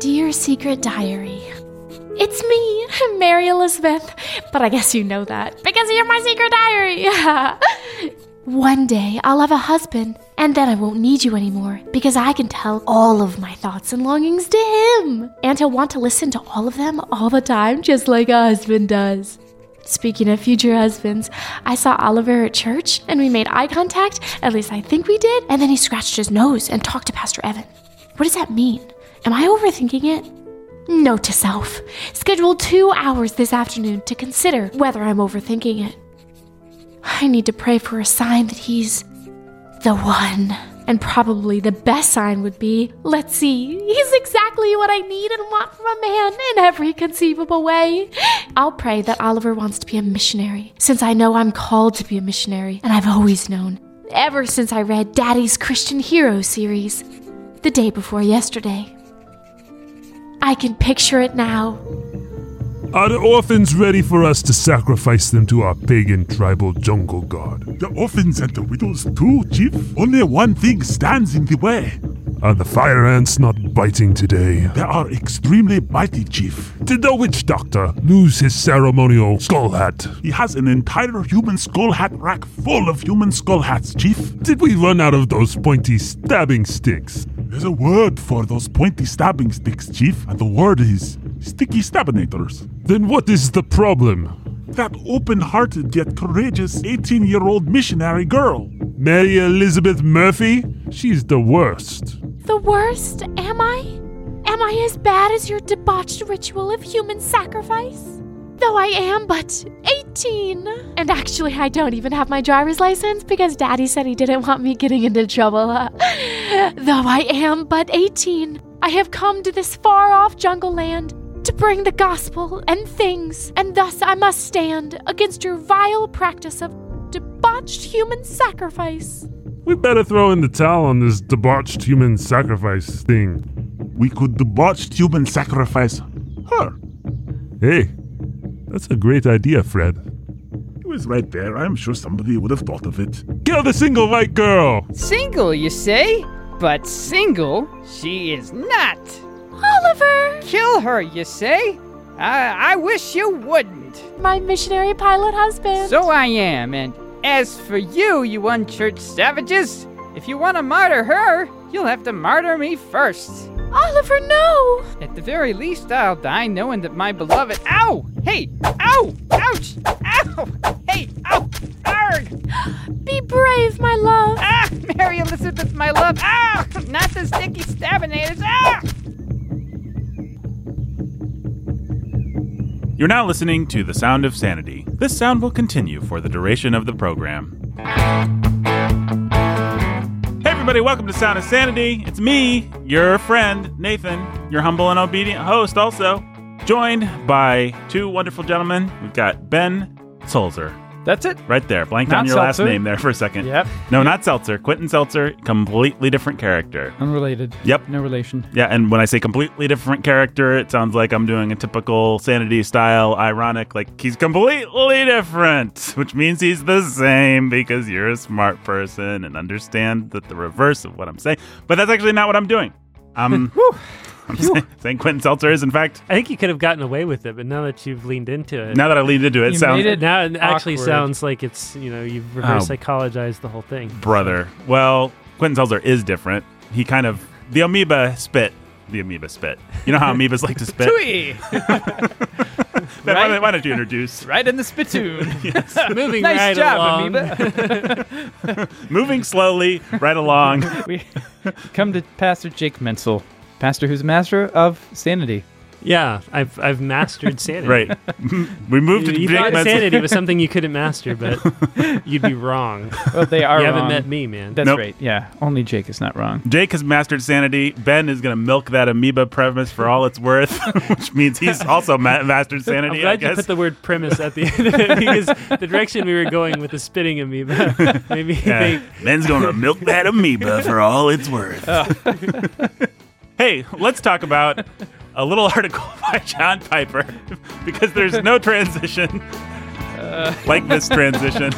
Dear Secret Diary. It's me, Mary Elizabeth. But I guess you know that because you're my secret diary. One day I'll have a husband, and then I won't need you anymore because I can tell all of my thoughts and longings to him. And he'll want to listen to all of them all the time, just like a husband does. Speaking of future husbands, I saw Oliver at church and we made eye contact, at least I think we did, and then he scratched his nose and talked to Pastor Evan. What does that mean? Am I overthinking it? Note to self schedule two hours this afternoon to consider whether I'm overthinking it. I need to pray for a sign that he's the one. And probably the best sign would be let's see, he's exactly what I need and want from a man in every conceivable way. I'll pray that Oliver wants to be a missionary, since I know I'm called to be a missionary, and I've always known, ever since I read Daddy's Christian Hero series, the day before yesterday. I can picture it now. Are the orphans ready for us to sacrifice them to our pagan tribal jungle god? The orphans and the widows too, Chief. Only one thing stands in the way. Are the fire ants not biting today? They are extremely mighty, Chief. Did the witch doctor lose his ceremonial skull hat? He has an entire human skull hat rack full of human skull hats, Chief. Did we run out of those pointy stabbing sticks? There's a word for those pointy stabbing sticks, Chief, and the word is sticky stabbinators. Then what is the problem? That open hearted yet courageous 18 year old missionary girl. Mary Elizabeth Murphy? She's the worst. The worst, am I? Am I as bad as your debauched ritual of human sacrifice? Though I am but 18. And actually, I don't even have my driver's license because Daddy said he didn't want me getting into trouble. Though I am but 18, I have come to this far off jungle land to bring the gospel and things, and thus I must stand against your vile practice of debauched human sacrifice. We better throw in the towel on this debauched human sacrifice thing. We could debauched human sacrifice her. Hey, that's a great idea, Fred. It was right there. I'm sure somebody would have thought of it. Kill the single white girl! Single, you say? But single, she is not. Oliver! Kill her, you say? I, I wish you wouldn't. My missionary pilot husband. So I am, and as for you, you unchurched savages, if you want to martyr her, you'll have to martyr me first. Oliver, no! At the very least, I'll die knowing that my beloved. Ow! Hey! Ow! Ouch! Ow! Hey! Ow! Arg! Be brave, my love. Ah! Mary Elizabeth, my love! Ah! Not the sticky stabbinators! Ah! You're now listening to The Sound of Sanity. This sound will continue for the duration of the program. Hey, everybody, welcome to Sound of Sanity. It's me, your friend, Nathan, your humble and obedient host, also, joined by two wonderful gentlemen. We've got Ben Sulzer. That's it. Right there. Blanked Not on your last name there for a second. Yep. No, not Seltzer. Quentin Seltzer, completely different character. Unrelated. Yep. No relation. Yeah, and when I say completely different character, it sounds like I'm doing a typical sanity style, ironic, like he's completely different, which means he's the same because you're a smart person and understand that the reverse of what I'm saying. But that's actually not what I'm doing. I'm, I'm saying, saying Quentin Seltzer is, in fact, I think you could have gotten away with it, but now that you've leaned into it, now that I leaned into it, You sounds made it now it actually awkward. sounds like it's you know you've oh. reverse Oh. psychologized the whole thing. brother. Well, Quentin Seltzer is different. He kind of, the amoeba spit. The amoeba spit. You know how amoebas like to spit? Ben, why, Right. why don't you introduce? right in the spittoon. Moving nice right job, along. Amoeba. Moving slowly right along. we come to Pastor Jake Menzel, pastor who's a master of sanity. Yeah, I've I've mastered sanity. Right. we moved You, to you Jake thought Menzel. sanity was something you couldn't master, but you'd be wrong. Well, they are you haven't met me, man. That's Nope. right. Yeah, only Jake is not wrong. Jake has mastered sanity. Ben is going to milk that amoeba premise for all it's worth, which means he's also ma- mastered I'm sanity. I glad you guess. put the word premise at the end of it because the direction we were going with the spitting amoeba made me Yeah. think. Ben's going to milk that amoeba for all it's worth. Hey, let's talk about a little article by John Piper because there's no transition uh, like this transition.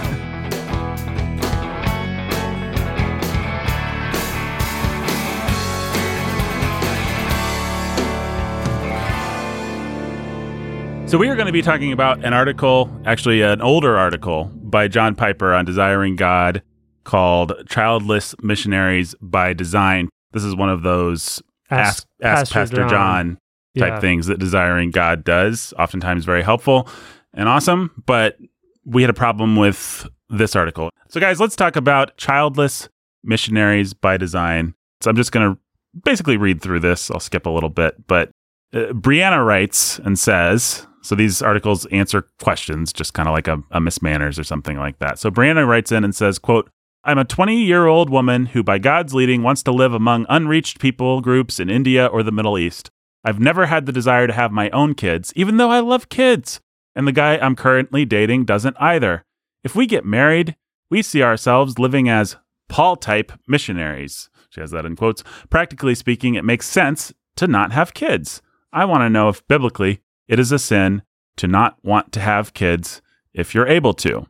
So we are going to be talking about an article, actually an older article by John Piper on Desiring God called Childless Missionaries by Design. This is one of those ask, ask Pastor, John, type Yeah. things that Desiring God does, oftentimes very helpful and awesome, but we had a problem with this article. So guys, let's talk about Childless Missionaries by Design. So I'm just going to basically read through this. I'll skip a little bit, but uh, Brianna writes and says, so these articles answer questions, just kind of like a, a Miss Manners or something like that. So Brianna writes in and says, quote, I'm a 20 year old woman who, by God's leading, wants to live among unreached people groups in India or the Middle East. I've never had the desire to have my own kids, even though I love kids. And the guy I'm currently dating doesn't either. If we get married, we see ourselves living as Paul type missionaries. She has that in quotes. Practically speaking, it makes sense to not have kids. I want to know if biblically it is a sin to not want to have kids if you're able to.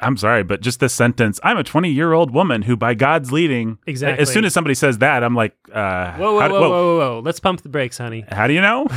I'm sorry, but just this sentence I'm a 20 year old woman who, by God's leading, Exactly. as soon as somebody says that, I'm like, uh, Whoa, whoa, how, whoa, whoa, whoa, whoa! Let's pump the brakes, honey. how do you know?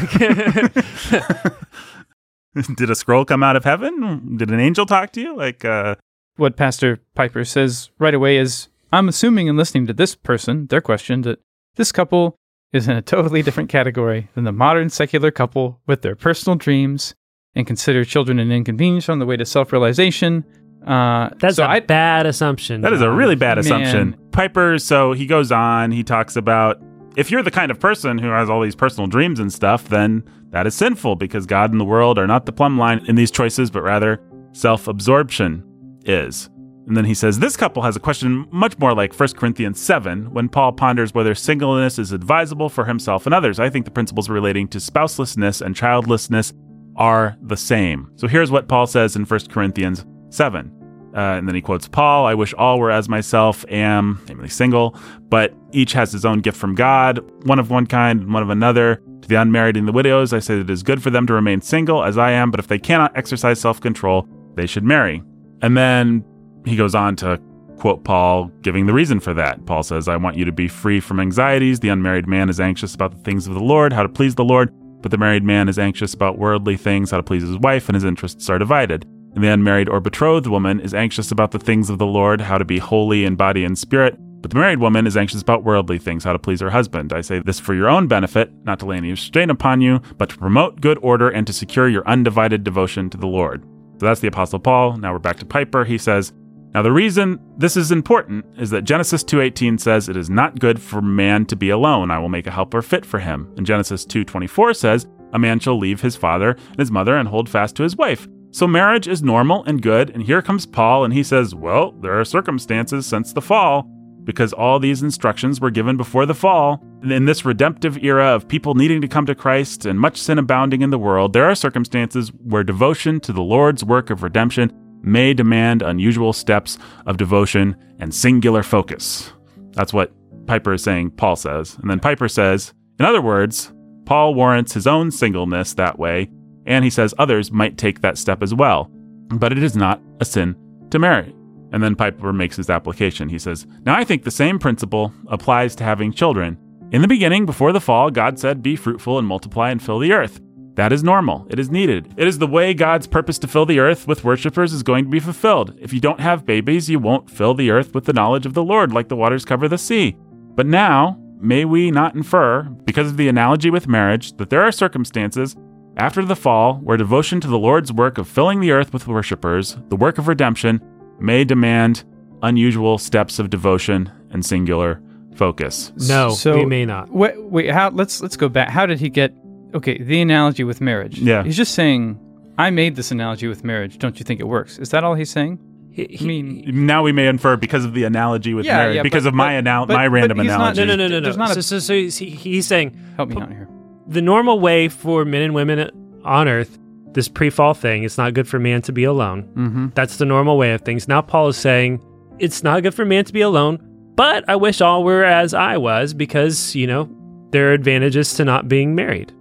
Did a scroll come out of heaven? Did an angel talk to you? Like, uh, What Pastor Piper says right away is I'm assuming in listening to this person, their question, that this couple is in a totally different category than the modern secular couple with their personal dreams and consider children an inconvenience on the way to self realization. Uh, That's so a I, bad assumption. That is a really bad Man. assumption. Piper, so he goes on, he talks about if you're the kind of person who has all these personal dreams and stuff, then that is sinful because God and the world are not the plumb line in these choices, but rather self absorption is. And then he says this couple has a question much more like 1 Corinthians 7 when Paul ponders whether singleness is advisable for himself and others. I think the principles relating to spouselessness and childlessness are the same. So here's what Paul says in 1 Corinthians 7. Uh, and then he quotes Paul, I wish all were as myself am, namely single, but each has his own gift from God, one of one kind and one of another. To the unmarried and the widows, I say that it is good for them to remain single as I am, but if they cannot exercise self control, they should marry. And then he goes on to quote Paul, giving the reason for that. Paul says, I want you to be free from anxieties. The unmarried man is anxious about the things of the Lord, how to please the Lord, but the married man is anxious about worldly things, how to please his wife, and his interests are divided. And the unmarried or betrothed woman is anxious about the things of the Lord, how to be holy in body and spirit. But the married woman is anxious about worldly things, how to please her husband. I say this for your own benefit, not to lay any strain upon you, but to promote good order and to secure your undivided devotion to the Lord. So that's the Apostle Paul. Now we're back to Piper. He says, now the reason this is important is that Genesis 2:18 says it is not good for man to be alone. I will make a helper fit for him. And Genesis 2:24 says, a man shall leave his father and his mother and hold fast to his wife. So marriage is normal and good, and here comes Paul and he says, well, there are circumstances since the fall because all these instructions were given before the fall. In this redemptive era of people needing to come to Christ and much sin abounding in the world, there are circumstances where devotion to the Lord's work of redemption may demand unusual steps of devotion and singular focus. That's what Piper is saying, Paul says. And then Piper says, in other words, Paul warrants his own singleness that way, and he says others might take that step as well. But it is not a sin to marry. And then Piper makes his application. He says, Now I think the same principle applies to having children. In the beginning, before the fall, God said, Be fruitful and multiply and fill the earth. That is normal. It is needed. It is the way God's purpose to fill the earth with worshippers is going to be fulfilled. If you don't have babies, you won't fill the earth with the knowledge of the Lord like the waters cover the sea. But now, may we not infer, because of the analogy with marriage, that there are circumstances after the fall where devotion to the Lord's work of filling the earth with worshippers, the work of redemption, may demand unusual steps of devotion and singular focus. No, So- we may not. wait, wait, how? Let's let's go back. How did he get? Okay, the analogy with marriage. Yeah. he's just saying, I made this analogy with marriage. Don't you think it works? Is that all he's saying? He- I mean, Now we may infer because of the analogy with Yeah, marriage, yeah, because but- of my but- anal- but- my but random he's not- analogy. no, no, no, no, no. There's not a- so, so, so he's, he's saying help me out here. the normal way for men and women on Earth, this pre-fall thing, it's not good for man to be alone. Mm-hmm. That's the normal way of things. Now Paul is saying it's not good for man to be alone, but I wish all were as I was because, you know, there are advantages to not being married.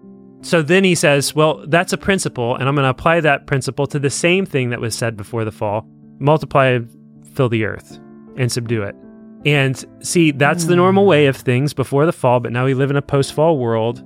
So then he says, well, that's a principle, and I'm going to apply that principle to the same thing that was said before the fall multiply, fill the earth, and subdue it. And see, that's the normal way of things before the fall, but now we live in a post fall world.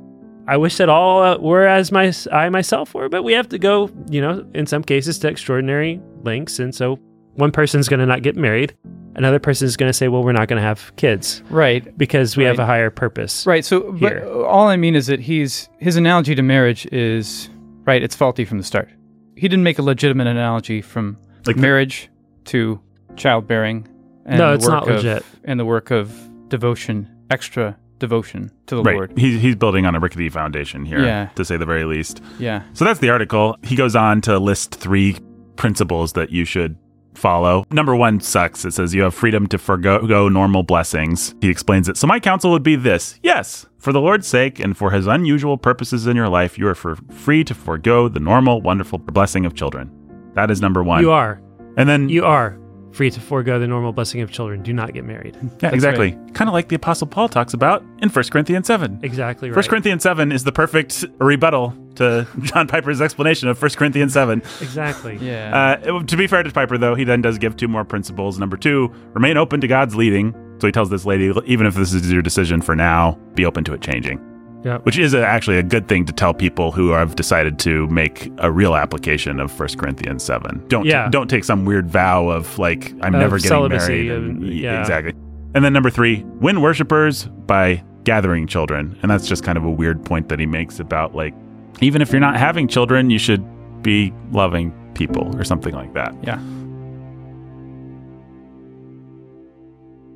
I wish that all uh, were as my I myself were, but we have to go, you know, in some cases to extraordinary lengths. And so one person's going to not get married, another person is going to say, "Well, we're not going to have kids Right. because we have a higher purpose." Right. So, but all I mean is that he's his analogy to marriage is right. It's faulty from the start. He didn't make a legitimate analogy from Like- marriage to childbearing. And No, it's not of- legit. And the work of devotion, extra devotion to the Right. Lord. He's, he's building on a rickety foundation here, Yeah. to say the very least. Yeah. So that's the article. He goes on to list three principles that you should follow. Number one sucks. It says you have freedom to forego normal blessings. He explains it. So my counsel would be this Yes, for the Lord's sake and for his unusual purposes in your life, you are for free to forego the normal, wonderful blessing of children. That is number one. You are. And then, You are free to forego the normal blessing of children. Do not get married. yeah, exactly. Kind of like the Apostle Paul talks about in 1 Corinthians 7. Exactly right. First Corinthians 7 is the perfect rebuttal to John Piper's explanation of 1 Corinthians 7. Exactly. Yeah. Uh, to be fair to Piper, though, he then does give two more principles. Number two, remain open to God's leading. So he tells this lady, even if this is your decision for now, be open to it changing. Yep. Which is a, actually a good thing to tell people who have decided to make a real application of 1 Corinthians 7. Don't Yeah. don't take some weird vow of like I'm Of never getting married. and- yeah. Exactly. And then number three, win worshipers by gathering children. And that's just kind of a weird point that he makes about like even if you're not having children, you should be loving people or something like that. yeah.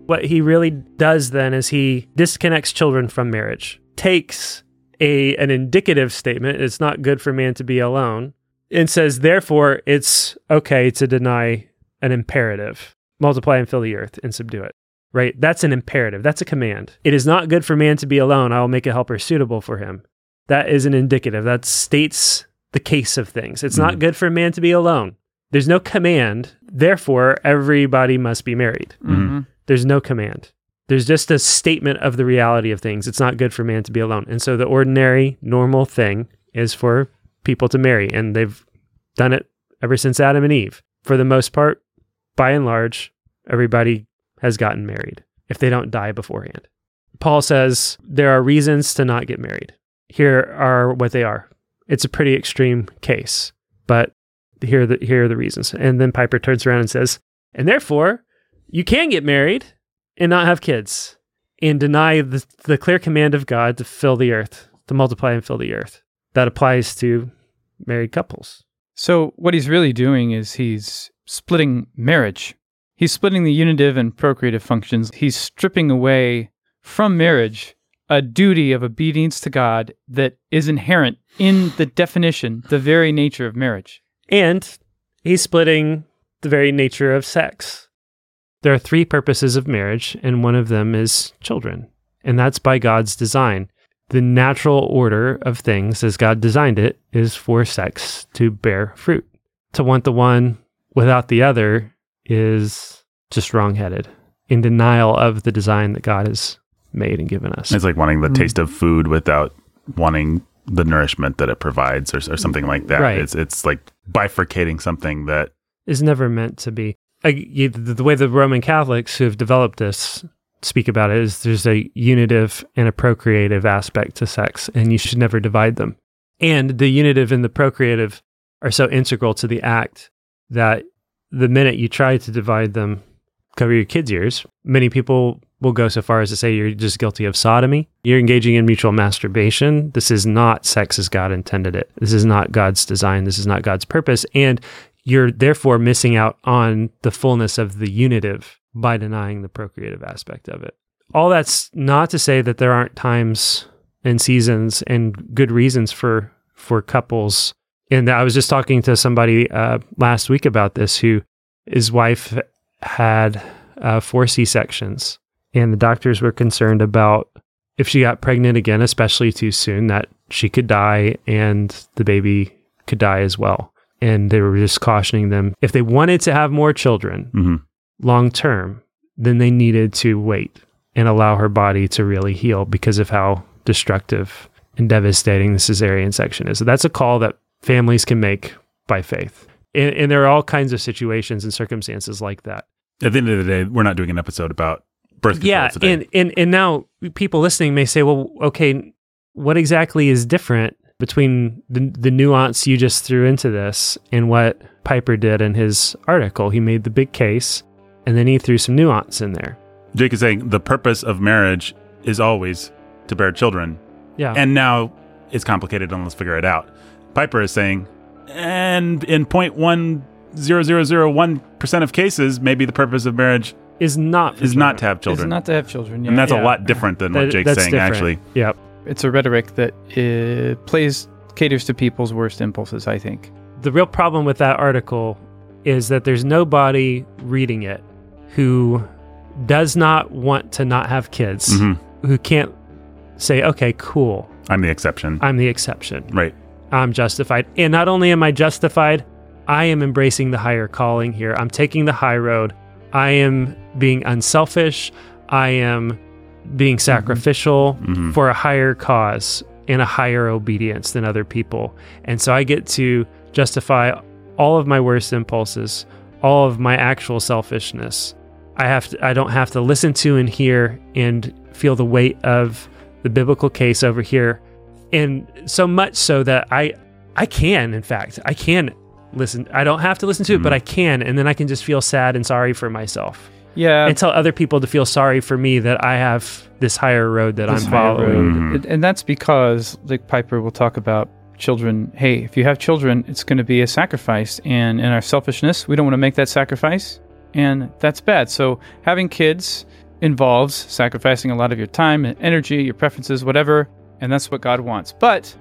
What he really does then is he disconnects children from marriage, takes a an indicative statement, it's not good for man to be alone, and says therefore it's okay to deny an imperative. Multiply and fill the earth and subdue it. Right? That's an imperative. That's a command. It is not good for man to be alone. I will make a helper suitable for him. That is an indicative. That states the case of things. It's not good for man to be alone. There's no command. Therefore, everybody must be married. Mhm. There's no command. There's just a statement of the reality of things. It's not good for man to be alone. And so the ordinary, normal thing is for people to marry. And they've done it ever since Adam and Eve. For the most part, by and large, everybody has gotten married if they don't die beforehand. Paul says there are reasons to not get married. Here are what they are. It's a pretty extreme case, but here are the, here are the reasons. And then Piper turns around and says, and therefore, you can get married and not have kids and deny the, the clear command of God to fill the earth, to multiply and fill the earth. That applies to married couples. So what he's really doing is he's splitting marriage. He's splitting the unitive and procreative functions. He's stripping away from marriage a duty of obedience to God that is inherent in the definition, the very nature of marriage. And he's splitting the very nature of sex. There are three purposes of marriage, and one of them is children. And that's by God's design. The natural order of things, as God designed it, is for sex to bear fruit. To want the one without the other is just wrongheaded, in denial of the design that God has made and given us. It's like wanting the taste mm. of food without wanting the nourishment that it provides or, or something like that. Right. It's it's like bifurcating something that is never meant to be. I, you, the, the way the Roman Catholics who have developed this speak about it is there's a unitive and a procreative aspect to sex, and you should never divide them. And the unitive and the procreative are so integral to the act that the minute you try to divide them, cover your kids' ears, many people will go so far as to say you're just guilty of sodomy. You're engaging in mutual masturbation. This is not sex as God intended it. This is not God's design. This is not God's purpose. And you're therefore missing out on the fullness of the unitive by denying the procreative aspect of it. All that's not to say that there aren't times and seasons and good reasons for for couples. And I was just talking to somebody uh, last week about this who his wife had uh, four C sections, and the doctors were concerned about if she got pregnant again, especially too soon, that she could die and the baby could die as well. And they were just cautioning them if they wanted to have more children mhm. long term, then they needed to wait and allow her body to really heal because of how destructive and devastating the cesarean section is. So that's a call that families can make by faith. And, and there are all kinds of situations and circumstances like that. at the end of the day, we're not doing an episode about birth control yeah today. and, and and now people listening may say well okay what exactly is different between the, the nuance you just threw into this and what Piper did in his article? He made the big case and then he threw some nuance in there. Jake is saying the purpose of marriage is always to bear children. Yeah. And now it's complicated and let's figure it out. Piper is saying, and in 0.10001% of cases, maybe the purpose of marriage is not for is not to have children. It's not to have children. Yeah. and that's Yeah. a lot different than what Jake's saying, different. actually. Yep. It's a rhetoric that uh, plays caters to people's worst impulses. I think. The real problem with that article is that there's nobody reading it who does not want to not have kids, hmm who can't say, okay, cool, I'm the exception. I'm the exception. right. I'm justified. And not only am I justified, I am embracing the higher calling here. I'm taking the high road. I am being unselfish. I am being sacrificial Mhm. for a higher cause and a higher obedience than other people. And so I get to justify all of my worst impulses, all of my actual selfishness. I have to, I don't have to listen to and hear and feel the weight of the biblical case over here and so much so that I I can in fact I can listen I don't have to listen to it but Mhm. I can and then I can just feel sad and sorry for myself Yeah. and tell other people to feel sorry for me that I have this higher road that this I'm following. road. Mhm. And- And that's because, like Piper will talk about children. Hey, if you have children, it's going to be a sacrifice. And in our selfishness, we don't want to make that sacrifice. And that's bad. So having kids involves sacrificing a lot of your time and energy, your preferences, whatever. And that's what God wants. But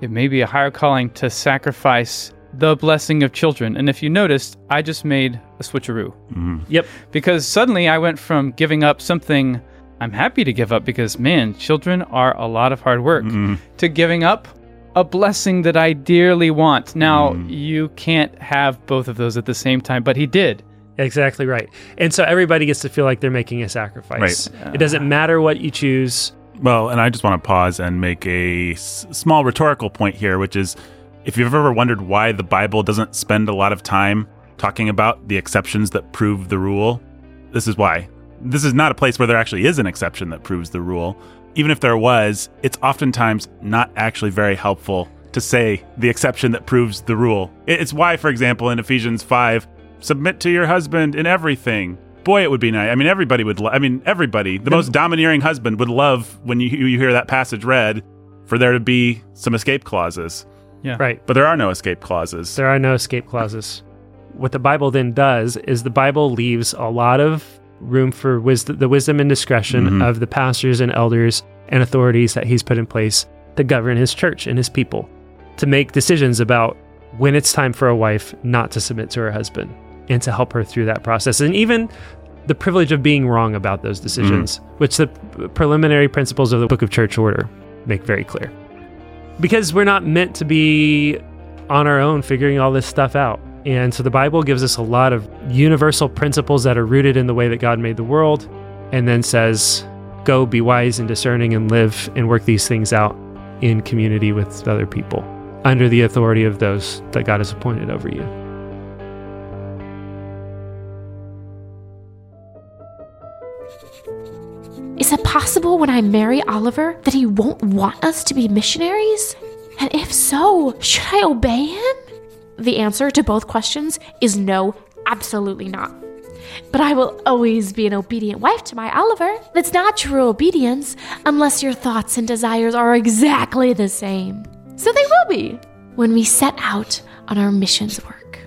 it may be a higher calling to sacrifice the blessing of children. And if you noticed, I just made a switcheroo Mhm. Yep. because suddenly I went from giving up something I'm happy to give up because man, children are a lot of hard work Mhm. to giving up a blessing that I dearly want. Now, Mm. you can't have both of those at the same time, but he did. Exactly right. And so everybody gets to feel like they're making a sacrifice. It doesn't matter what you choose. Well, and I just want to pause and make a s- small rhetorical point here, which is if you've ever wondered why the Bible doesn't spend a lot of time talking about the exceptions that prove the rule, this is why. This is not a place where there actually is an exception that proves the rule. Even if there was, it's oftentimes not actually very helpful to say the exception that proves the rule. It's why, for example, in Ephesians 5, submit to your husband in everything. Boy, it would be nice. I mean, everybody would. Lo- I mean, everybody. The most domineering husband would love when you you hear that passage read, for there to be some escape clauses. Right. But there are no escape clauses. There are no escape clauses. What the Bible then does is the Bible leaves a lot of room for wisdom, the wisdom and discretion Mhm. of the pastors and elders and authorities that he's put in place to govern his church and his people, to make decisions about when it's time for a wife not to submit to her husband and to help her through that process. And even the privilege of being wrong about those decisions, which the preliminary principles of the Book of Church Order make very clear. Because we're not meant to be on our own figuring all this stuff out. And so the Bible gives us a lot of universal principles that are rooted in the way that God made the world, and then says, go be wise and discerning and live and work these things out in community with other people under the authority of those that God has appointed over you. Is it possible when I marry Oliver that he won't want us to be missionaries? And if so, should I obey him? The answer to both questions is no, absolutely not. But I will always be an obedient wife to my Oliver. That's not true obedience unless your thoughts and desires are exactly the same. So they will be when we set out on our missions work.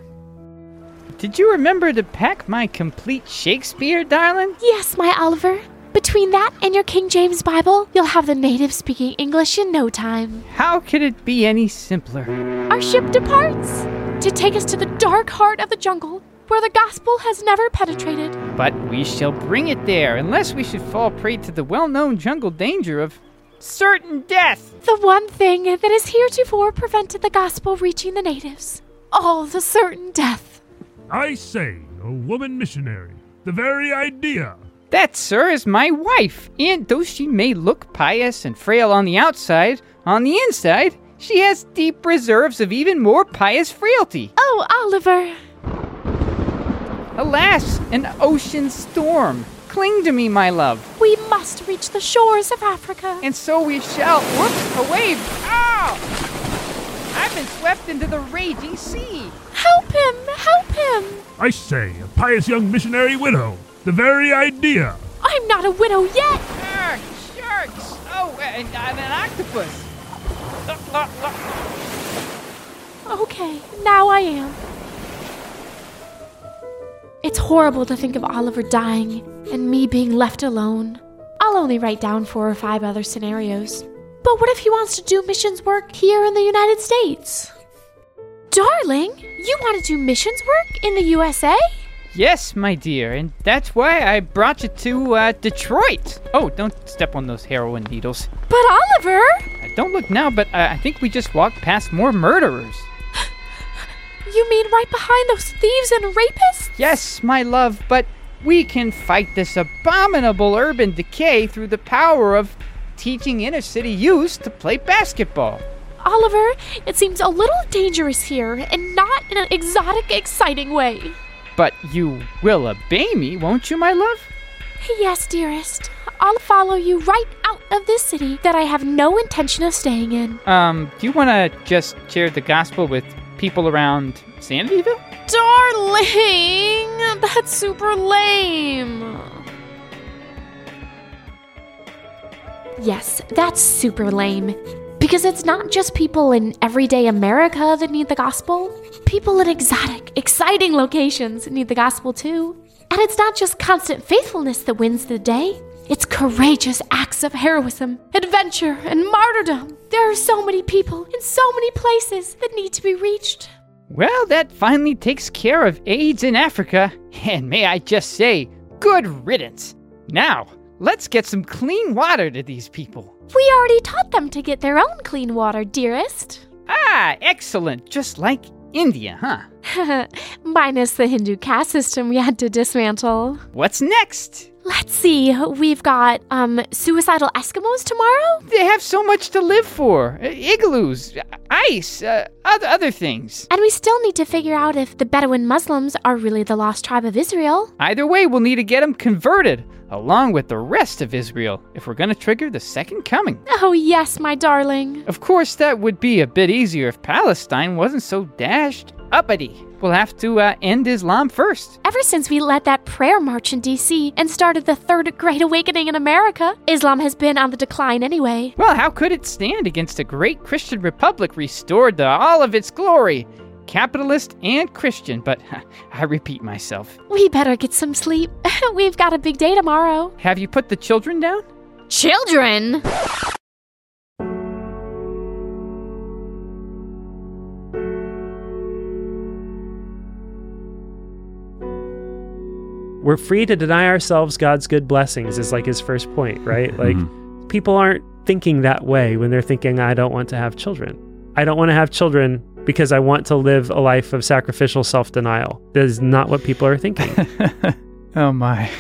Did you remember to pack my complete Shakespeare, darling? Yes, my Oliver. Between that and your King James Bible, you'll have the native speaking English in no time. How could it be any simpler? Our ship departs to take us to the dark heart of the jungle where the gospel has never penetrated. But we shall bring it there, unless we should fall prey to the well known jungle danger of certain death. The one thing that has heretofore prevented the gospel reaching the natives. All the certain death. I say, a woman missionary. The very idea. That, sir, is my wife, and though she may look pious and frail on the outside, on the inside, she has deep reserves of even more pious frailty. Oh, Oliver. Alas, an ocean storm Cling to me, my love. We must reach the shores of Africa. And so we shall. Whoops, a wave. Ow! I've been swept into the raging sea. Help him! Help him! I say, a pious young missionary widow. The very idea. I'm not a widow yet! Arr, sharks! Oh, and, and an octopus. Uh, uh, uh. Okay, now I am. It's horrible to think of Oliver dying and me being left alone. I'll only write down four or five other scenarios. But what if he wants to do missions work here in the United States? Darling, you want to do missions work in the USA? Yes, my dear, and that's why I brought you to uh, Detroit. Oh, don't step on those heroin needles. But Oliver! Uh, don't look now, but uh, I think we just walked past more murderers. You mean right behind those thieves and rapists? Yes, my love, but we can fight this abominable urban decay through the power of teaching inner city youth to play basketball. Oliver, it seems a little dangerous here, and not in an exotic, exciting way. But you will obey me, won't you, my love? Yes, dearest. I'll follow you right out of this city that I have no intention of staying in. Um, do you want to just share the gospel with people around Sanityville? Darling! That's super lame. Yes, that's super lame. Because it's not just people in everyday America that need the gospel. People in exotic, exciting locations need the gospel too. And it's not just constant faithfulness that wins the day. It's courageous acts of heroism, adventure, and martyrdom. There are so many people in so many places that need to be reached. Well, that finally takes care of AIDS in Africa. And may I just say, good riddance. Now, let's get some clean water to these people. We already taught them to get their own clean water, dearest. Ah, excellent. Just like India, huh? Minus the Hindu caste system we had to dismantle. What's next? Let's see. We've got um suicidal Eskimos tomorrow. They have so much to live for uh, igloos, ice, uh, other, other things. And we still need to figure out if the Bedouin Muslims are really the lost tribe of Israel. Either way, we'll need to get them converted, along with the rest of Israel, if we're going to trigger the second coming. Oh, yes, my darling. Of course, that would be a bit easier if Palestine wasn't so dashed uppity. We'll have to uh, end Islam first. Ever since we led that prayer march in DC and started the Third Great Awakening in America, Islam has been on the decline anyway. Well, how could it stand against a great Christian republic restored to all of its glory? Capitalist and Christian, but I repeat myself. We better get some sleep. We've got a big day tomorrow. Have you put the children down? Children? We're free to deny ourselves God's good blessings, is like his first point, right? Mm-hmm. Like, people aren't thinking that way when they're thinking, I don't want to have children. I don't want to have children because I want to live a life of sacrificial self denial. That is not what people are thinking. Oh my.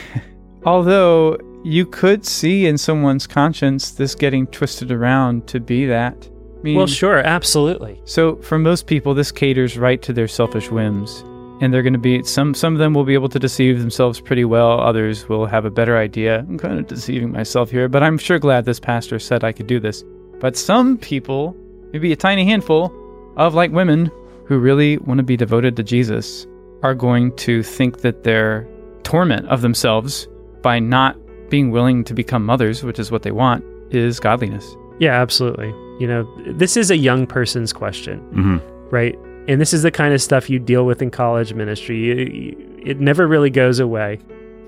Although you could see in someone's conscience this getting twisted around to be that. I mean, well, sure, absolutely. So for most people, this caters right to their selfish whims, and they're going to be some. Some of them will be able to deceive themselves pretty well. Others will have a better idea. I'm kind of deceiving myself here, but I'm sure glad this pastor said I could do this. But some people, maybe a tiny handful of like women who really want to be devoted to Jesus, are going to think that their torment of themselves by not being willing to become mothers, which is what they want, is godliness. Yeah, absolutely. You know, this is a young person's question, hmm right? And this is the kind of stuff you deal with in college ministry. You, you- it never really goes away.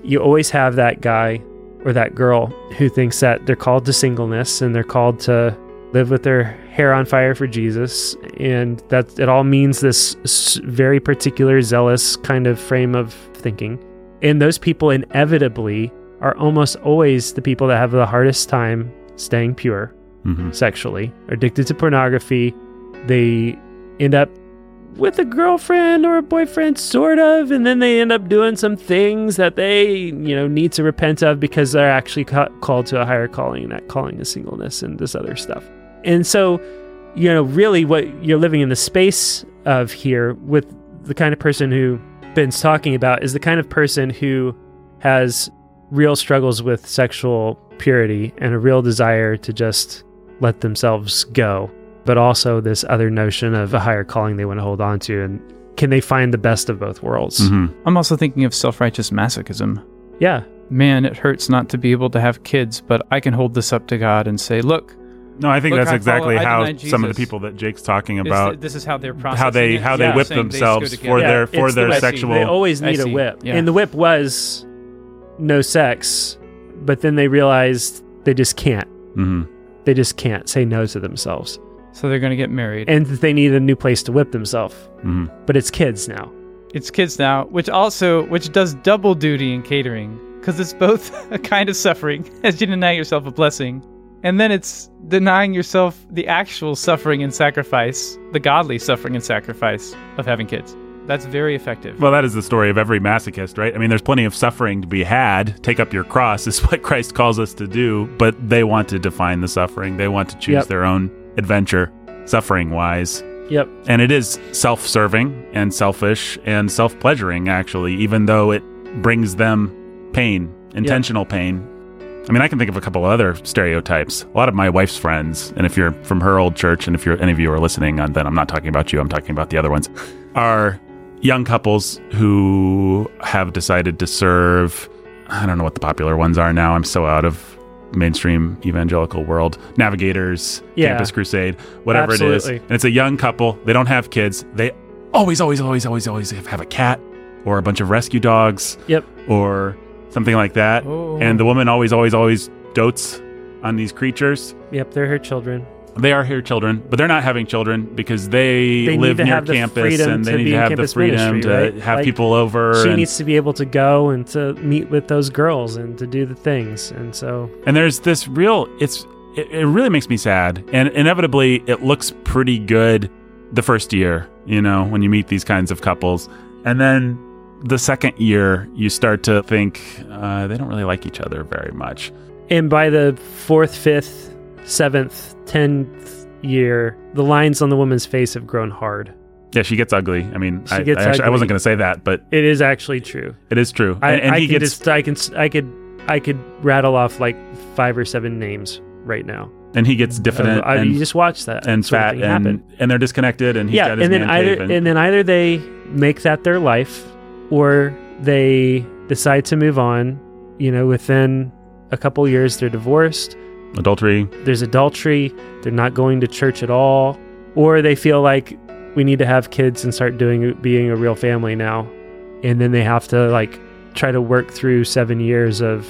You always have that guy or that girl who thinks that they're called to singleness and they're called to live with their hair on fire for Jesus, and that it all means this very particular zealous kind of frame of thinking. And those people inevitably are almost always the people that have the hardest time staying pure hmm sexually, addicted to pornography. They end up with a girlfriend or a boyfriend, sort of, and then they end up doing some things that they, you know, need to repent of because they're actually ca- called to a higher calling, and that calling is singleness and this other stuff. And so, you know, really what you're living in the space of here with the kind of person who Ben's talking about is the kind of person who has real struggles with sexual purity and a real desire to just let themselves go, but also this other notion of a higher calling they want to hold on to. And can they find the best of both worlds? Mhm. I'm also thinking of self righteous masochism. Yeah. Man, it hurts not to be able to have kids, but I can hold this up to God and say, look, No, I think Look, that's I exactly follow- how some of the people that Jake's talking this, about this is how they're processing how they it. how they Yeah, whip saying they themselves for together. their for it's the their sexual. They always need a whip. Yeah. And the whip was no sex, but then they realized they just can't. Mhm. They just can't say no to themselves. So they're going to get married. And they need a new place to whip themselves. Mhm. But it's kids now. It's kids now, which also which does double duty in catering because it's both a kind of suffering as you deny yourself a blessing, and then it's denying yourself the actual suffering and sacrifice, the godly suffering and sacrifice of having kids. That's very effective. Well, that is the story of every masochist, right? I mean, there's plenty of suffering to be had. Take up your cross is what Christ calls us to do, but they want to define the suffering. They want to choose Yep. their own adventure, suffering wise. Yep. And it is self serving and selfish and self pleasuring, actually, even though it brings them pain, intentional pain. I mean, I can think of a couple other stereotypes. A lot of my wife's friends, and if you're from her old church, and if you're any of you are listening, uh, then I'm not talking about you, I'm talking about the other ones, are young couples who have decided to serve. I don't know what the popular ones are now. I'm so out of mainstream evangelical world. Navigators, Yeah. Campus Crusade, whatever it is. And it's a young couple. They don't have kids. They always, always, always, always, always have a cat or a bunch of rescue dogs Yep. or something like that. Oh. And the woman always, always, always dotes on these creatures. Yep. They're her children. They are her children, but they're not having children because they, They live near have the campus and they need to have the freedom ministry, to right? have Like, people over. She and, needs to be able to go and to meet with those girls and to do the things. And so, and there's this real. It's it, it really makes me sad, and inevitably it looks pretty good the first year. You know, when you meet these kinds of couples, and then the second year you start to think uh, they don't really like each other very much. and by the fourth, fifth, seventh, tenth year, the lines on the woman's face have grown hard. Yeah, she gets ugly. I mean, I, I, actually, I wasn't going to say that, but It is actually true. it is true. I, and and I he can gets just, I can, I could, I could rattle off like five or seven names right now. and he gets diffident Uh, and, you just watch that and fat and and they're disconnected and yeah, and then either cave and then either they make that their life, or they decide to move on. You know, within a couple years, they're divorced. adultery. There's adultery. They're not going to church at all, or they feel like we need to have kids and start doing being a real family now, and then they have to like try to work through seven years of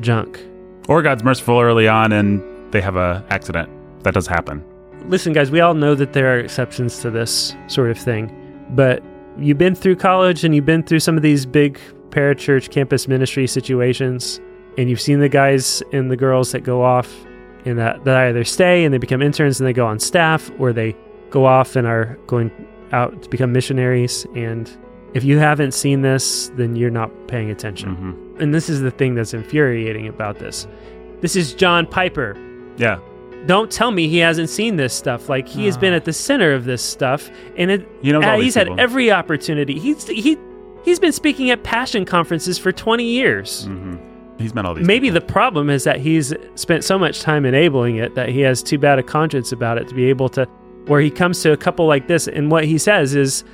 junk. Or God's merciful early on and they have a accident. That does happen. listen, guys, we all know that there are exceptions to this sort of thing, but you've been through college and you've been through some of these big parachurch campus ministry situations, and you've seen the guys and the girls that go off and that, that either stay and they become interns and they go on staff, or they go off and are going out to become missionaries. And if you haven't seen this, then you're not paying attention. hmm And this is the thing that's infuriating about this. This is John Piper Yeah. Don't tell me he hasn't seen this stuff. Like he has been at the center of this stuff, and it, He knows uh, he's had people. every opportunity. He's he he's been speaking at passion conferences for twenty years. hmm He's met all these. Maybe people. the problem is that he's spent so much time enabling it that he has too bad a conscience about it to be able to. Where he comes to a couple like this, and what he says is,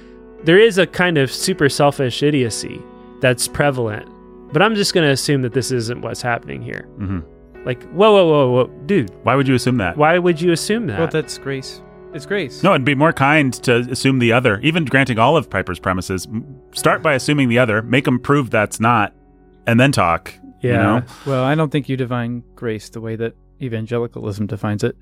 there is a kind of super selfish idiocy that's prevalent. But I'm just going to assume that this isn't what's happening here. Mhm. Like, whoa, whoa, whoa, whoa, dude, Why would you assume that? why would you assume that? Well, that's grace. It's grace. No, it'd be more kind to assume the other. Even granting all of Piper's premises, start by assuming the other, make them prove that's not, and then talk. You Yeah. know? Well, I don't think you define grace the way that evangelicalism defines it.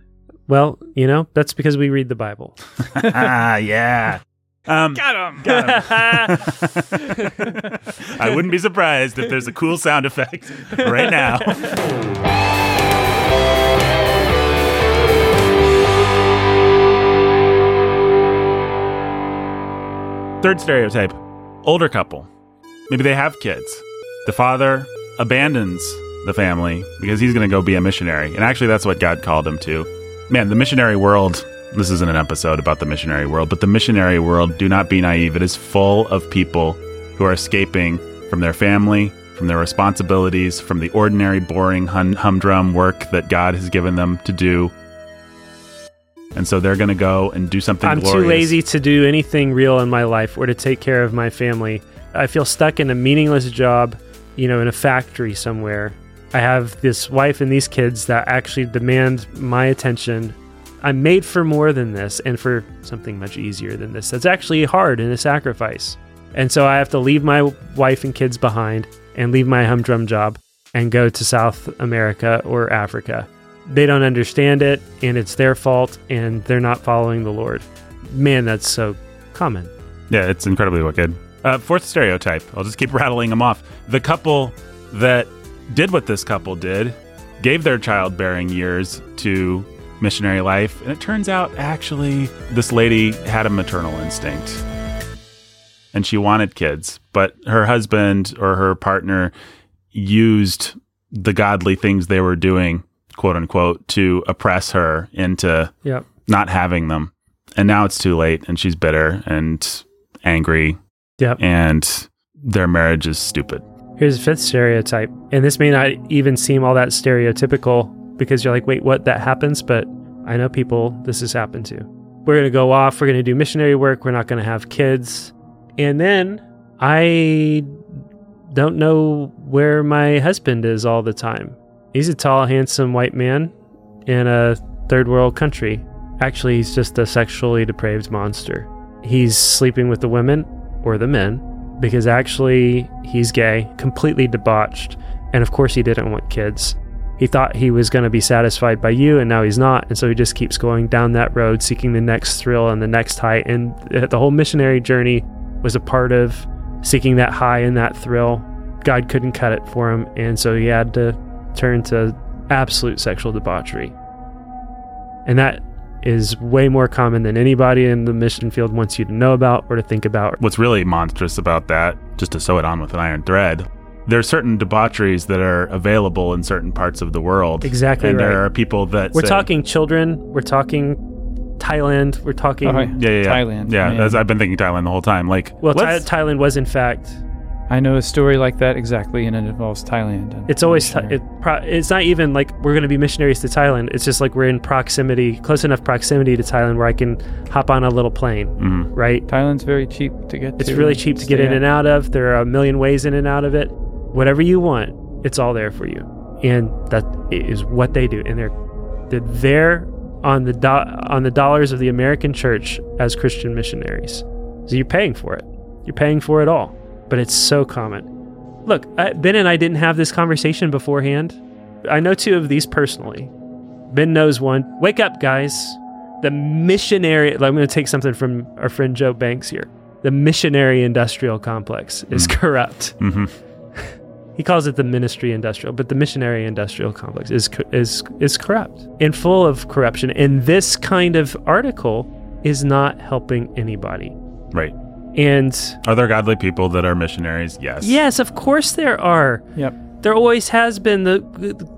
Well, you know, that's because we read the Bible. ah, yeah. Um, Got him. I wouldn't be surprised if there's a cool sound effect right now. Third stereotype older couple. Maybe they have kids. The father abandons the family because he's going to go be a missionary. And actually, that's what God called him to. Man, the missionary world. This isn't an episode about the missionary world, but the missionary world, do not be naive. It is full of people who are escaping from their family, from their responsibilities, from the ordinary, boring, hum- humdrum work that God has given them to do. And so they're going to go and do something I'm glorious. too lazy to do anything real in my life or to take care of my family. I feel stuck in a meaningless job, you know, in a factory somewhere. I have this wife and these kids that actually demand my attention. I'm made for more than this and for something much easier than this. That's actually hard and a sacrifice. And so I have to leave my wife and kids behind and leave my humdrum job and go to South America or Africa. They don't understand it and it's their fault and they're not following the Lord. Man, that's so common. Yeah, it's incredibly wicked. Uh, fourth stereotype. I'll just keep rattling them off. The couple that did what this couple did gave their childbearing years to missionary life, and it turns out actually this lady had a maternal instinct and she wanted kids, but her husband or her partner used the godly things they were doing, quote unquote, to oppress her into Yep. not having them. And now it's too late, and she's bitter and angry, Yep. and their marriage is stupid. Here's a fifth stereotype. And this may not even seem all that stereotypical because you're like, wait, what? That happens? But I know people this has happened to. We're going to go off. We're going to do missionary work. We're not going to have kids. And then I don't know where my husband is all the time. He's a tall, handsome white man in a third world country. Actually, he's just a sexually depraved monster. He's sleeping with the women or the men because actually he's gay, completely debauched, and of course he didn't want kids. He thought he was going to be satisfied by you, and now he's not, and so he just keeps going down that road, seeking the next thrill and the next high. And the whole missionary journey was a part of seeking that high and that thrill. God couldn't cut it for him, and so he had to turn to absolute sexual debauchery. And that is way more common than anybody in the mission field wants you to know about or to think about. What's really monstrous about that, just to sew it on with an iron thread, there are certain debaucheries that are available in certain parts of the world. Exactly And right. there are people that We're say- talking children. We're talking Thailand. We're talking. Oh, Yeah, yeah, yeah. Thailand, Yeah, man. as I've been thinking Thailand the whole time. Like, well, Thai- Thailand was in fact. I know a story like that exactly, and it involves Thailand. and It's always. missionary. It pro- it's not even like we're going to be missionaries to Thailand. It's just like we're in proximity, close enough proximity to Thailand where I can hop on a little plane. Mhm. Right. Thailand's very cheap to get It's to. really cheap to get in at. and out of. There are a million ways in and out of it. Whatever you want, it's all there for you, and that is what they do. And they're they're there on the do- on the dollars of the American church as Christian missionaries. So you're paying for it. You're paying for it all. But it's so common. Look, I, Ben and I didn't have this conversation beforehand. I know two of these personally. Ben knows one. Wake up, guys. The missionary. I'm going to take something from our friend Joe Banks here. The missionary industrial complex is corrupt. Mhm. He calls it the ministry industrial, but the missionary industrial complex is is is corrupt and full of corruption. And this kind of article is not helping anybody. right. And Are there godly people that are missionaries? Yes. yes, of course there are. Yep. There always has been. The,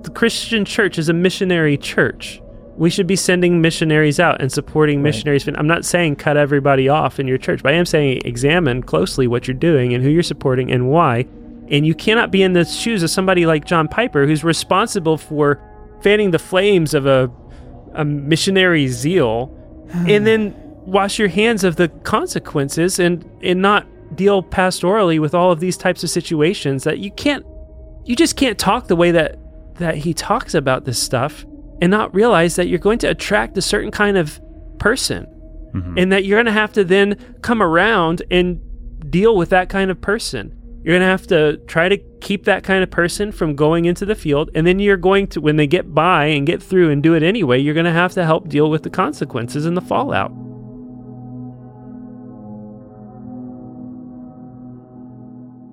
the Christian church is a missionary church. We should be sending missionaries out and supporting missionaries. I'm not saying cut everybody off in your church, but I am saying examine closely what you're doing and who you're supporting and why. And you cannot be in the shoes of somebody like John Piper, who's responsible for fanning the flames of a, a missionary zeal, and then wash your hands of the consequences and, and not deal pastorally with all of these types of situations that you can't you just can't talk the way that that he talks about this stuff and not realize that you're going to attract a certain kind of person. Mm-hmm. And that you're going to have to then come around and deal with that kind of person you're going to have to try to keep that kind of person from going into the field and then you're going to when they get by and get through and do it anyway you're going to have to help deal with the consequences and the fallout.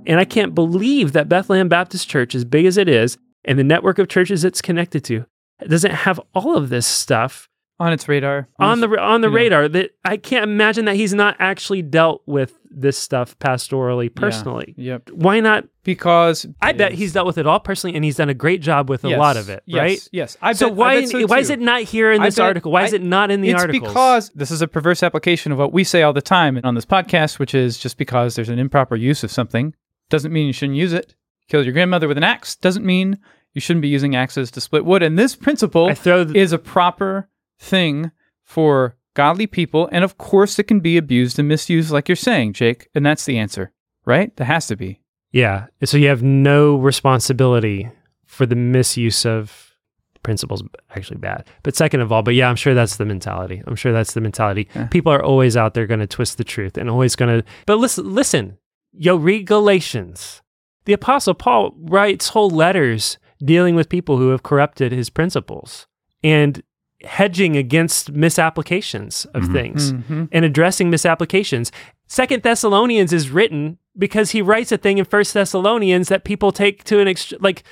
And I can't believe that Bethlehem Baptist Church, as big as it is, and the network of churches it's connected to, doesn't have all of this stuff on its radar. on the on the you know. radar. That I can't imagine that he's not actually dealt with this stuff pastorally, personally. Yep. Why not? Because I bet he's dealt with it all personally, and he's done a great job with a lot of it. yes, right? Yes. I so bet- I why bet so why is it not here in I this bet- article? Why is it not in the article? it's articles? because this is a perverse application of what we say all the time on this podcast, which is just because there's an improper use of something doesn't mean you shouldn't use it. kill your grandmother with an axe doesn't mean you shouldn't be using axes to split wood. And this principle I th- is a proper thing for godly people. And of course, it can be abused and misused, like you're saying, Jake. And that's the answer, right? That has to be. Yeah. So you have no responsibility for the misuse of principles actually bad. But second of all, but yeah, I'm sure that's the mentality. I'm sure that's the mentality. Yeah. People are always out there going to twist the truth and always going to But listen, listen. Yo, read Galatians. The apostle Paul writes whole letters dealing with people who have corrupted his principles and hedging against misapplications of things Mm-hmm. and addressing misapplications. Second Thessalonians is written because he writes a thing in First Thessalonians that people take to an ext- like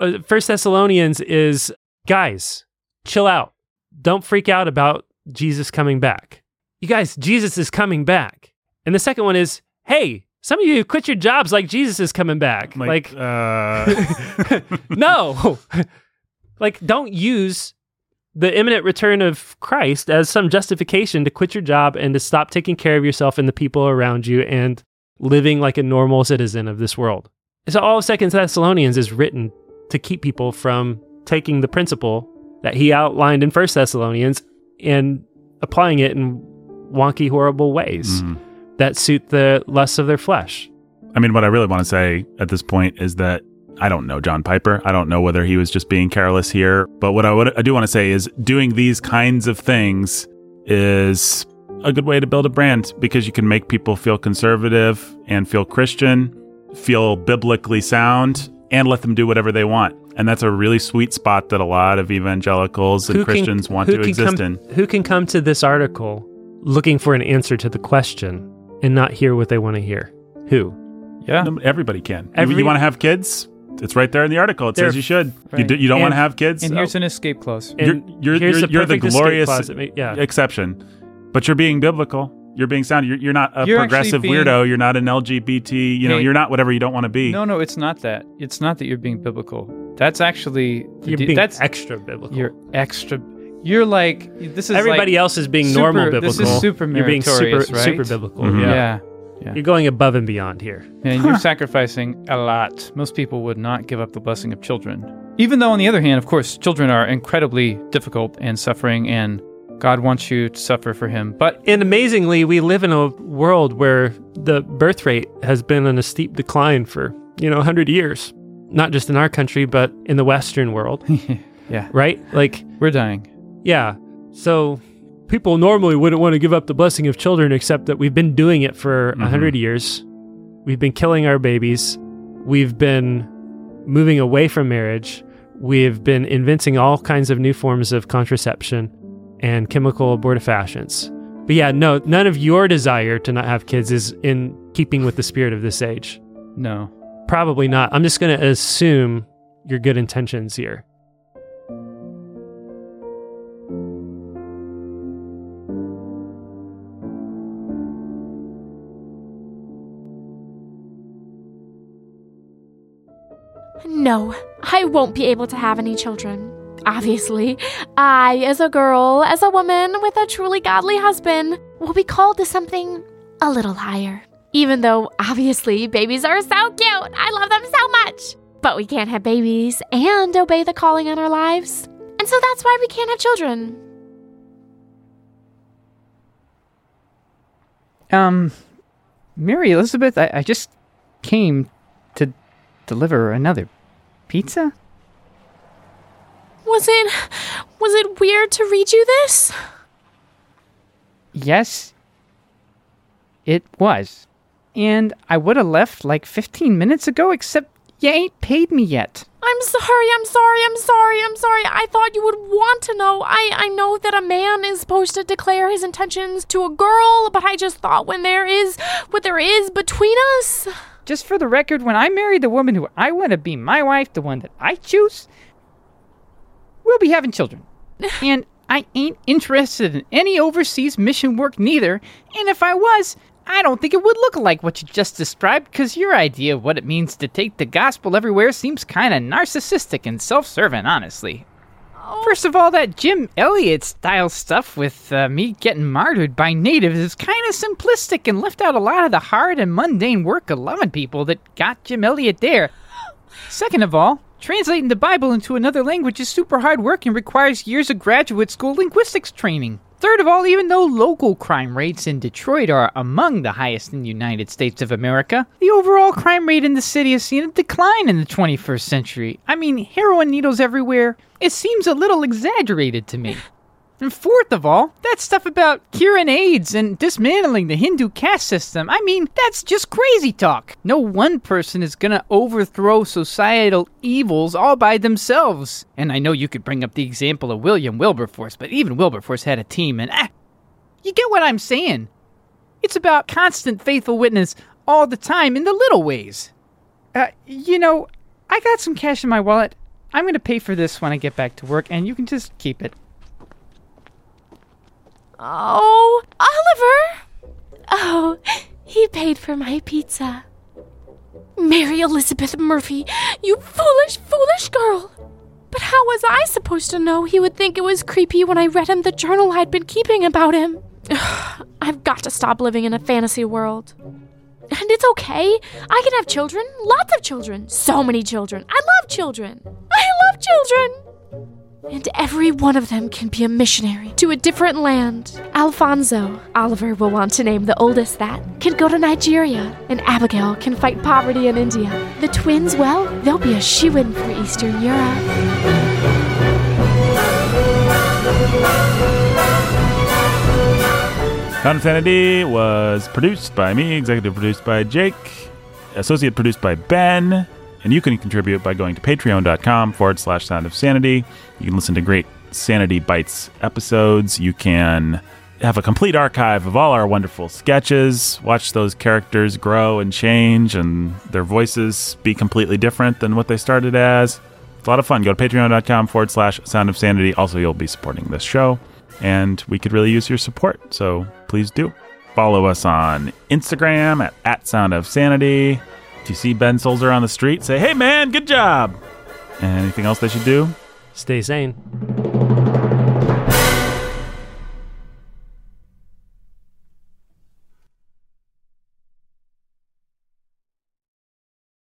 uh, First Thessalonians is guys, chill out. Don't freak out about Jesus coming back. You guys, Jesus is coming back. And the second one is, hey, some of you quit your jobs like Jesus is coming back. Like, uh, no. like don't use the imminent return of Christ as some justification to quit your job and to stop taking care of yourself and the people around you and living like a normal citizen of this world. So all of Second Thessalonians is written to keep people from taking the principle that he outlined in First Thessalonians and applying it in wonky, horrible ways mm. that suit the lusts of their flesh. I mean, what I really want to say at this point is that I don't know John Piper. I don't know whether he was just being careless here. But what I, would, I do want to say is doing these kinds of things is a good way to build a brand because you can make people feel conservative and feel Christian, feel biblically sound, and let them do whatever they want. And that's a really sweet spot that a lot of evangelicals and Who can- Christians want to exist come, in. Who can come to this article looking for an answer to the question and not hear what they want to hear? Who? Yeah. Everybody can. Every- you want to have kids? It's right there in the article. It There- says you should. You, do, you don't want to have kids? And Oh, here's an escape clause. you're, And you're, here's you're, the you're the glorious clause yeah. exception, but you're being biblical. You're being sound. You're, you're not a You're progressive being- weirdo. You're not an LGBT. You know, Hey. you're not whatever you don't want to be. No, no, it's not that. It's not that you're being biblical. That's actually You're d- being that's extra biblical. you're extra. You're like this is Everybody like, else is being super- normal this biblical. is super You're being super right? super biblical. Mhm. Yeah. Yeah, You're going above and beyond here. and you're sacrificing a lot. Most people would not give up the blessing of children. Even though, on the other hand, of course, children are incredibly difficult and suffering, and God wants you to suffer for Him. But And amazingly, we live in a world where the birth rate has been on a steep decline for, you know, 100 years. Not just in our country, but in the Western world, yeah, right? Like, we're dying. yeah. So people normally wouldn't want to give up the blessing of children, except that we've been doing it for a Mhm. 100 years. We've been killing our babies. We've been moving away from marriage. We've been inventing all kinds of new forms of contraception and chemical abortifacients. But yeah, no, none of your desire to not have kids is in keeping with the spirit of this age. No, Probably not. I'm just going to assume your good intentions here. No, I won't be able to have any children. Obviously, I, as a girl, as a woman with a truly godly husband, will be called to something a little higher. Even though, obviously, babies are so cute. I love them so much. But we can't have babies and obey the calling on our lives. And so that's why we can't have children. Um, Mary Elizabeth, I, I just came to deliver another pizza. Was it. was it weird to read you this? Yes, it was. And I would have left like 15 minutes ago, except you ain't paid me yet. I'm sorry, I'm sorry, I'm sorry, I'm sorry. I thought you would want to know. I, I know that a man is supposed to declare his intentions to a girl, but I just thought when there is what there is between us. Just for the record, when I marry the woman who I want to be my wife, the one that I choose, we'll be having children. and I ain't interested in any overseas mission work neither. And if I was, I don't think it would look like what you just described, because your idea of what it means to take the gospel everywhere seems kind of narcissistic and self serving, honestly. First of all, that Jim Elliot style stuff with uh, me getting martyred by natives is kind of simplistic and left out a lot of the hard and mundane work of loving people that got Jim Elliot there. Second of all, translating the Bible into another language is super hard work and requires years of graduate school linguistics training. Third of all, even though local crime rates in Detroit are among the highest in the United States of America, the overall crime rate in the city has seen a decline in the 21st century. I mean, heroin needles everywhere. It seems a little exaggerated to me. And fourth of all, that stuff about curing AIDS and dismantling the Hindu caste system, I mean, that's just crazy talk. No one person is gonna overthrow societal evils all by themselves. And I know you could bring up the example of William Wilberforce, but even Wilberforce had a team, and ah, you get what I'm saying. It's about constant faithful witness all the time in the little ways. Uh, you know, I got some cash in my wallet. I'm gonna pay for this when I get back to work, and you can just keep it. Oh, Oliver! Oh, he paid for my pizza. Mary Elizabeth Murphy, you foolish, foolish girl! But how was I supposed to know he would think it was creepy when I read him the journal I'd been keeping about him? I've got to stop living in a fantasy world. And it's okay. I can have children, lots of children, so many children. I love children. I love children. And every one of them can be a missionary to a different land. Alfonso, Oliver will want to name the oldest that, can go to Nigeria, and Abigail can fight poverty in India. The twins, well, they'll be a shoe in for Eastern Europe. Sound was produced by me, executive produced by Jake, associate produced by Ben, and you can contribute by going to patreon.com forward slash sound of sanity. You can listen to great Sanity Bites episodes. You can have a complete archive of all our wonderful sketches, watch those characters grow and change, and their voices be completely different than what they started as. It's a lot of fun. Go to patreon.com forward slash sound of sanity. Also, you'll be supporting this show, and we could really use your support, so please do. Follow us on Instagram at, at Sound of Sanity. If you see Ben Solzer on the street, say, hey man, good job. And anything else they should do? Stay sane.